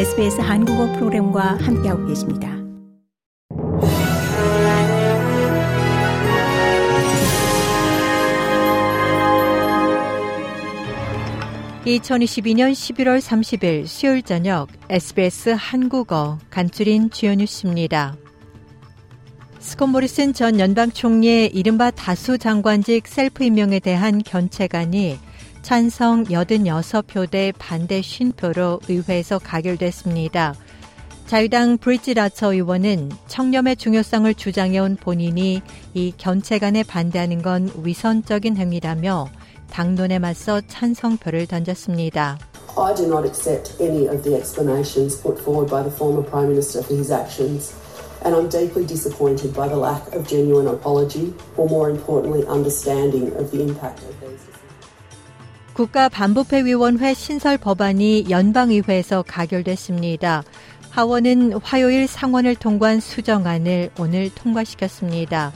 SBS 한국어 프로그램과 함께하고 계십니다. (2022년 11월 30일) 수요일 저녁 SBS 한국어 간추린 주요 뉴스입니다. 스콧 모리슨 전 연방 총리의 이른바 다수 장관직 셀프 임명에 대한 견책안이 찬성 86표 대 반대 50표로 의회에서 가결됐습니다. 자유당 브리지 라처 의원은 청렴의 중요성을 주장해온 본인이 이 견책안에 반대하는 건 위선적인 행위라며 당론에 맞서 찬성표를 던졌습니다. I do not accept any of the explanations put forward by the former Prime Minister for his actions. and I'm deeply disappointed by the lack of genuine apology, or more importantly, understanding of the impact of these. 국가반부패위원회 신설 법안이 연방의회에서 가결됐습니다. 하원은 화요일 상원을 통과한 수정안을 오늘 통과시켰습니다.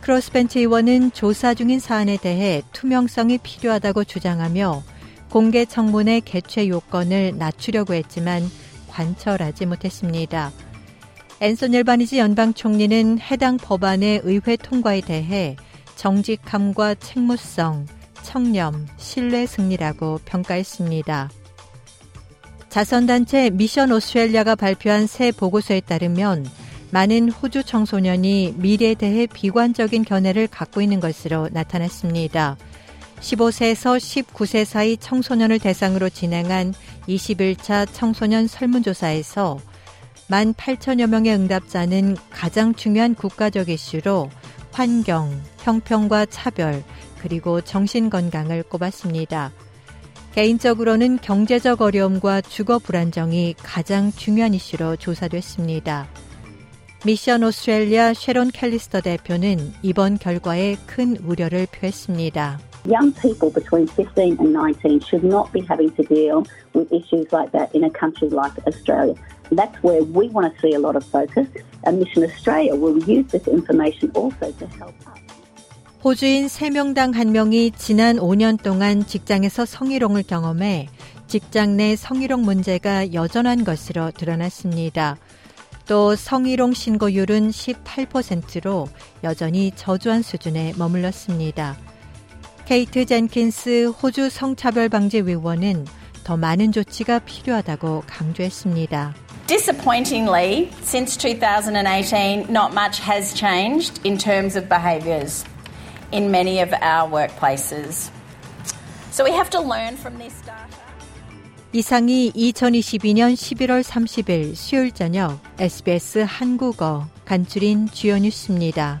크로스벤트 의원은 조사 중인 사안에 대해 투명성이 필요하다고 주장하며 공개 청문회 개최 요건을 낮추려고 했지만 관철하지 못했습니다. 앤소니 일바니지 연방 총리는 해당 법안의 의회 통과에 대해 정직함과 책무성, 청렴, 신뢰 승리라고 평가했습니다. 자선단체 미션 오스트레일리아가 발표한 새 보고서에 따르면 많은 호주 청소년이 미래에 대해 비관적인 견해를 갖고 있는 것으로 나타났습니다. 15세에서 19세 사이 청소년을 대상으로 진행한 21차 청소년 설문조사에서 1만 8천여 명의 응답자는 가장 중요한 국가적 이슈로 환경, 형평과 차별, 그리고 정신 건강을 꼽았습니다. 개인적으로는 경제적 어려움과 주거 불안정이 가장 중요한 이슈로 조사됐습니다. 미션 오스트레일리아 쉐론 캘리스터 대표는 이번 결과에 큰 우려를 표했습니다. Young people between 15 and 19 should not be having to deal with issues like that in a country like Australia. That's where we want to see a lot of focus. And Mission Australia will use this information also to help us. 호주인 3명당 1명이 지난 5년 동안 직장에서 성희롱을 경험해 직장 내 성희롱 문제가 여전한 것으로 드러났습니다. 또 성희롱 신고율은 18%로 여전히 저조한 수준에 머물렀습니다. 케이트 젠킨스 호주 성차별 방지 위원은 더 많은 조치가 필요하다고 강조했습니다. Disappointingly, since 2018, not much has changed in terms of behaviours in many of our workplaces. So we have to learn from this data. 이상이 2022년 11월 30일 수요일 저녁 SBS 한국어 간추린 주요 뉴스입니다.